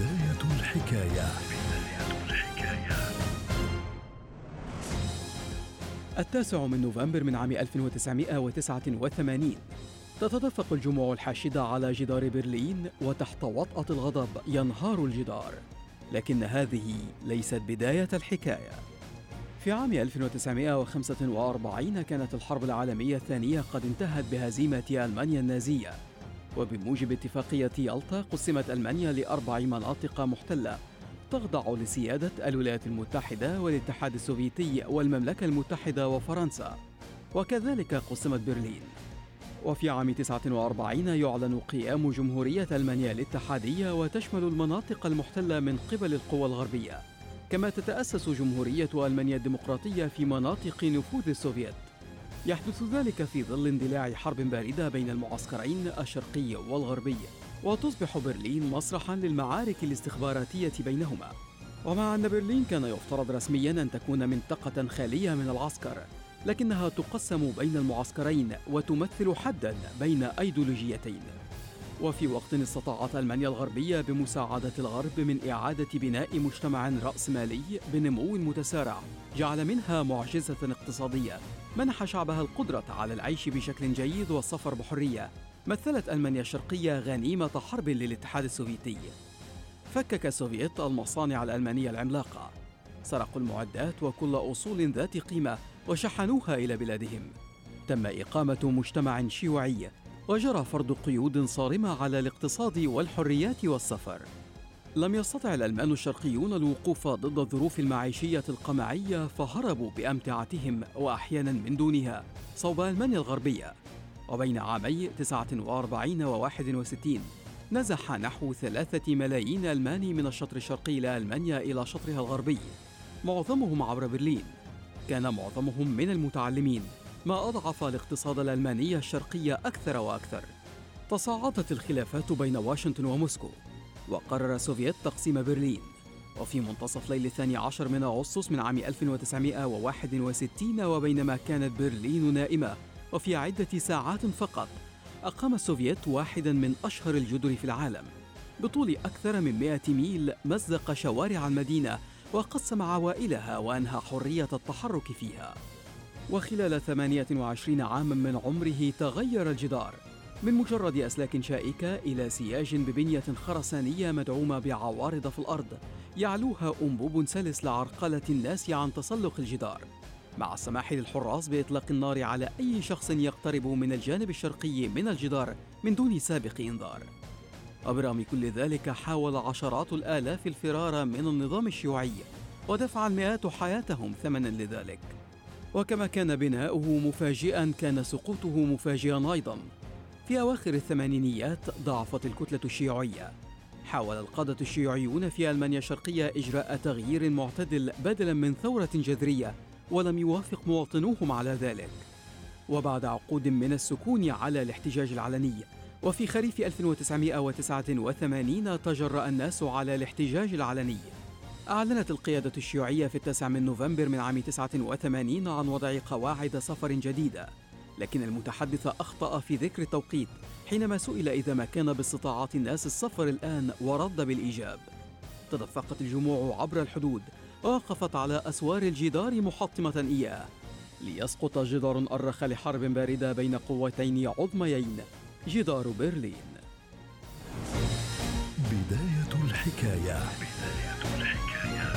بداية الحكاية. بداية الحكاية التاسع من نوفمبر من عام 1989 تتدفق الجموع الحاشدة على جدار برلين وتحت وطأة الغضب ينهار الجدار. لكن هذه ليست بداية الحكاية. في عام 1945 كانت الحرب العالمية الثانية قد انتهت بهزيمة ألمانيا النازية. وبموجب اتفاقية يالطا قسمت ألمانيا لأربع مناطق محتلة تخضع لسيادة الولايات المتحدة والاتحاد السوفيتي والمملكة المتحدة وفرنسا وكذلك قسمت برلين. وفي عام 49 يعلن قيام جمهورية ألمانيا الاتحادية وتشمل المناطق المحتلة من قبل القوى الغربية. كما تتأسس جمهورية ألمانيا الديمقراطية في مناطق نفوذ السوفيت يحدث ذلك في ظل اندلاع حرب باردة بين المعسكرين الشرقي والغربي وتصبح برلين مسرحا للمعارك الاستخباراتية بينهما. ومع أن برلين كان يفترض رسميا أن تكون منطقة خالية من العسكر لكنها تقسم بين المعسكرين وتمثل حدا بين أيديولوجيتين. وفي وقت استطاعت ألمانيا الغربية بمساعدة الغرب من إعادة بناء مجتمع رأسمالي بنمو متسارع جعل منها معجزة اقتصادية منح شعبها القدرة على العيش بشكل جيد والسفر بحرية مثلت ألمانيا الشرقية غنيمة حرب للاتحاد السوفيتي. فكك السوفييت المصانع الألمانية العملاقة. سرقوا المعدات وكل أصول ذات قيمة وشحنوها إلى بلادهم. تم إقامة مجتمع شيوعي وجرى فرض قيود صارمة على الاقتصاد والحريات والسفر. لم يستطع الألمان الشرقيون الوقوف ضد الظروف المعيشية القمعية فهربوا بأمتعتهم وأحيانا من دونها صوب ألمانيا الغربية. وبين عامي 49 و 61 نزح نحو ثلاثة ملايين ألماني من الشطر الشرقي لألمانيا إلى شطرها الغربي. معظمهم عبر برلين. كان معظمهم من المتعلمين. ما أضعف الاقتصاد الألماني الشرقي أكثر وأكثر. تصاعدت الخلافات بين واشنطن وموسكو وقرر السوفييت تقسيم برلين. وفي منتصف ليل الثاني عشر من أغسطس من عام 1961 وبينما كانت برلين نائمة وفي عدة ساعات فقط أقام السوفييت واحدا من أشهر الجدر في العالم. بطول أكثر من 100 ميل مزق شوارع المدينة وقسم عوائلها وأنهى حرية التحرك فيها. وخلال 28 عاما من عمره تغير الجدار من مجرد أسلاك شائكة إلى سياج ببنية خرسانية مدعومة بعوارض في الأرض يعلوها أنبوب سلس لعرقلة الناس عن تسلق الجدار. مع السماح للحراس بإطلاق النار على أي شخص يقترب من الجانب الشرقي من الجدار من دون سابق إنذار. وبرغم كل ذلك حاول عشرات الآلاف الفرار من النظام الشيوعي ودفع المئات حياتهم ثمنا لذلك. وكما كان بناؤه مفاجئا كان سقوطه مفاجئا أيضا. في أواخر الثمانينيات ضعفت الكتلة الشيوعية. حاول القادة الشيوعيون في ألمانيا الشرقية إجراء تغيير معتدل بدلا من ثورة جذرية ولم يوافق مواطنوهم على ذلك. وبعد عقود من السكون على الاحتجاج العلني وفي خريف 1989 تجرأ الناس على الاحتجاج العلني. أعلنت القيادة الشيوعية في التاسع من نوفمبر من عام 89 عن وضع قواعد سفر جديدة لكن المتحدث أخطأ في ذكر التوقيت حينما سئل إذا ما كان باستطاعة الناس السفر الآن ورد بالإيجاب. تدفقت الجموع عبر الحدود ووقفت على أسوار الجدار محطمة إياه ليسقط جدار أرخ لحرب باردة بين قوتين عظميين جدار برلين. بداية الحكاية. بداية الحكاية.